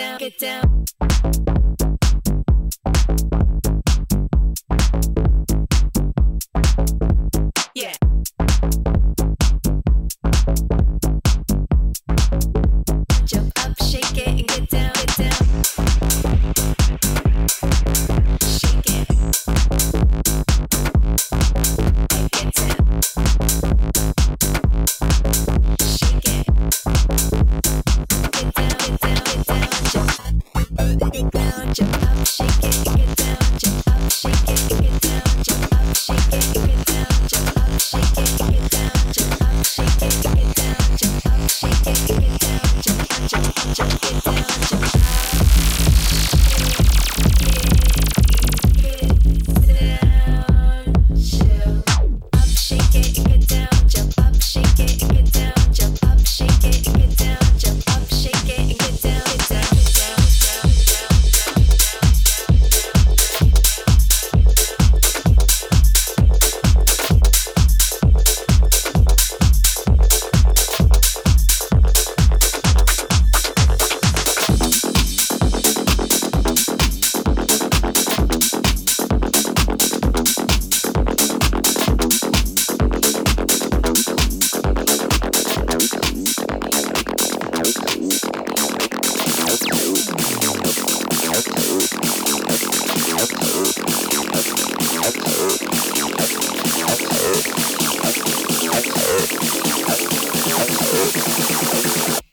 down, get down.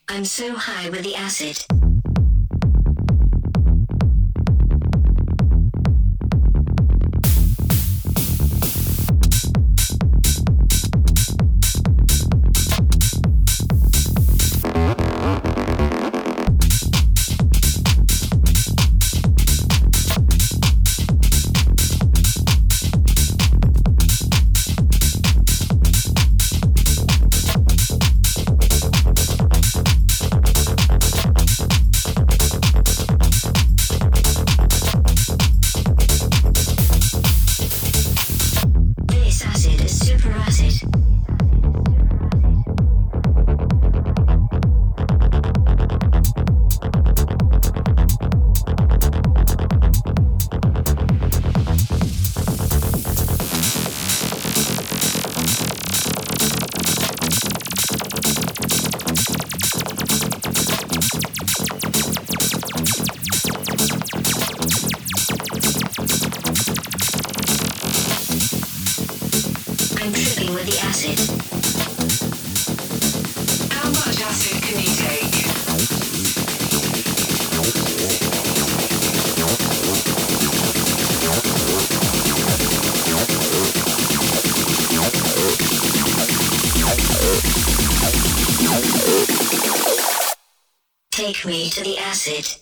I'm so high with the acid. Acid.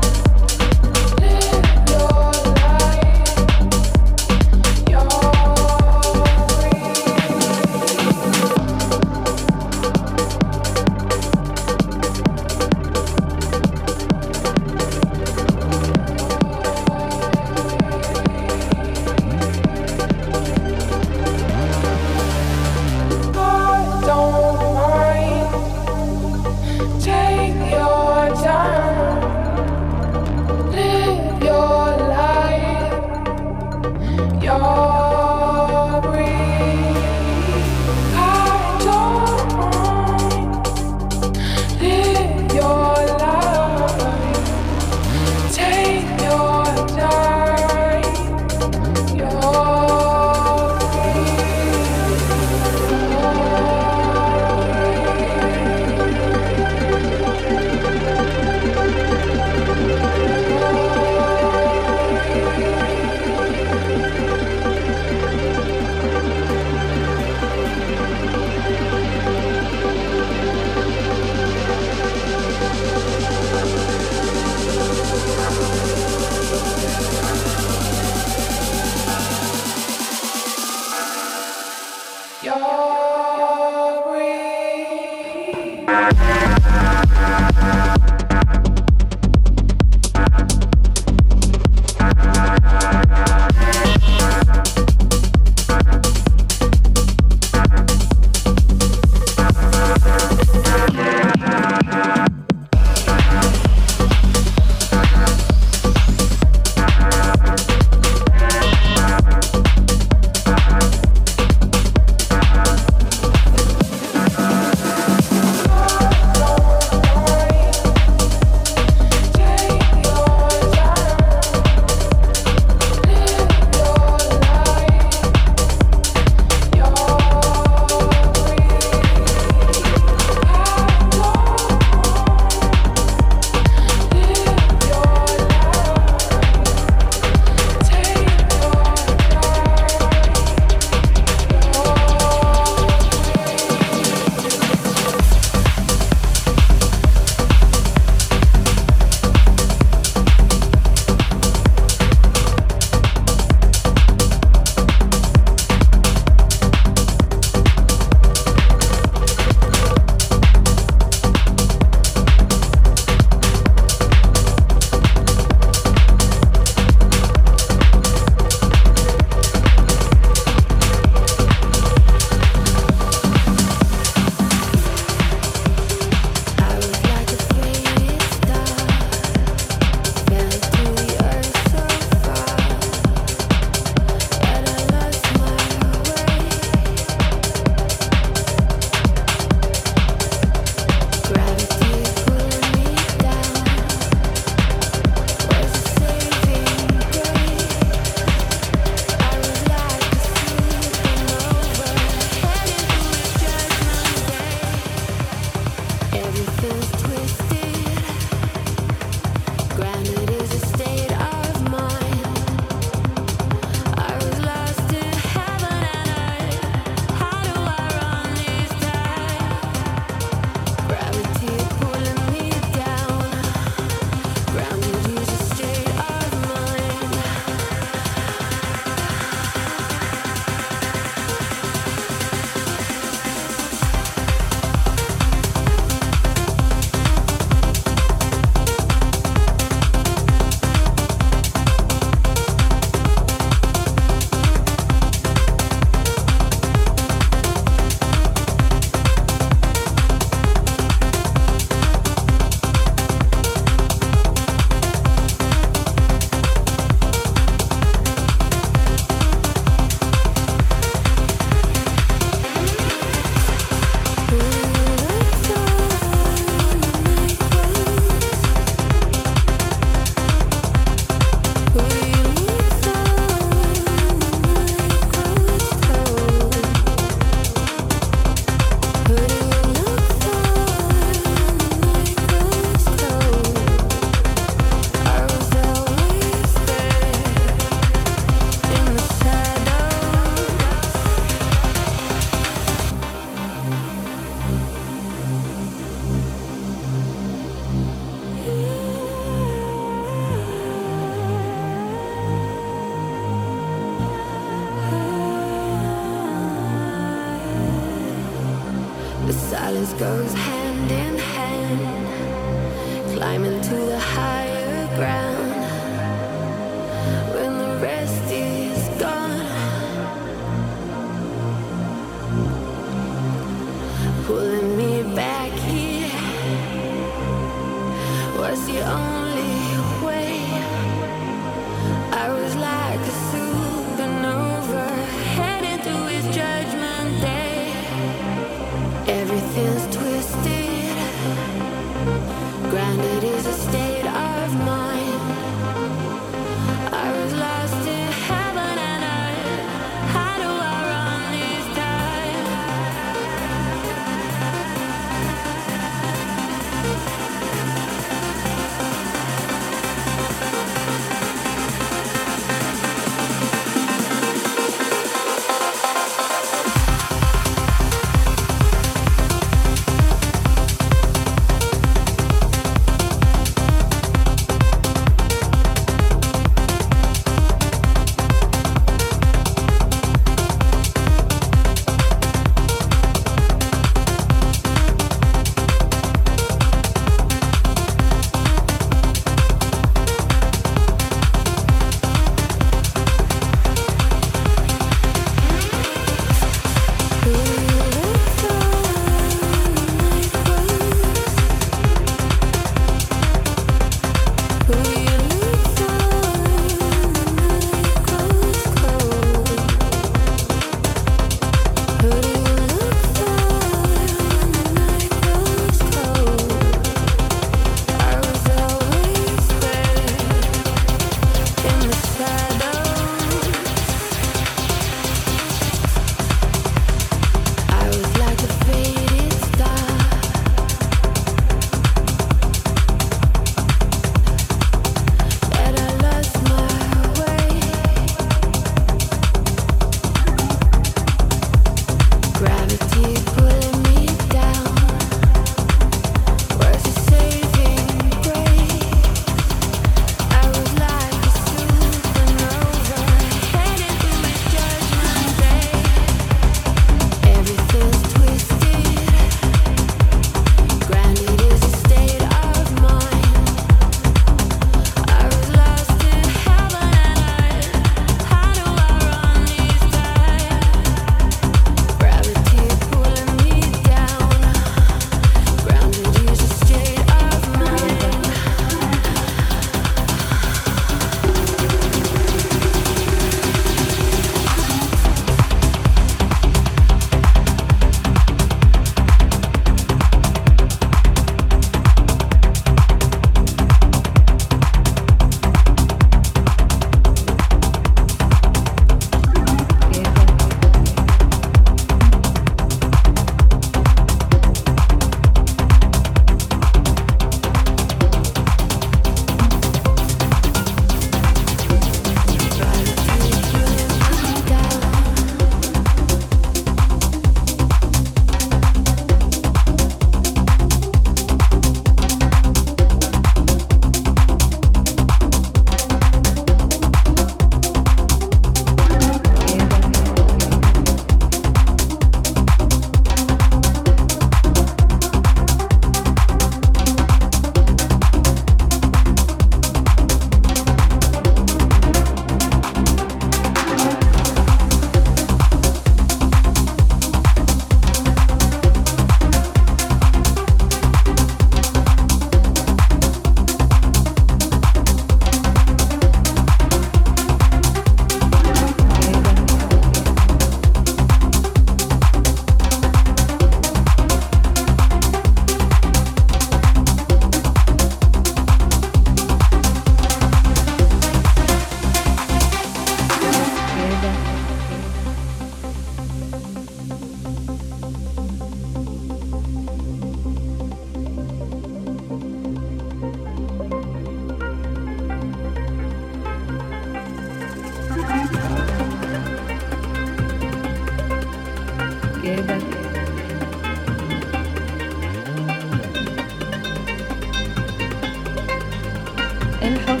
and hope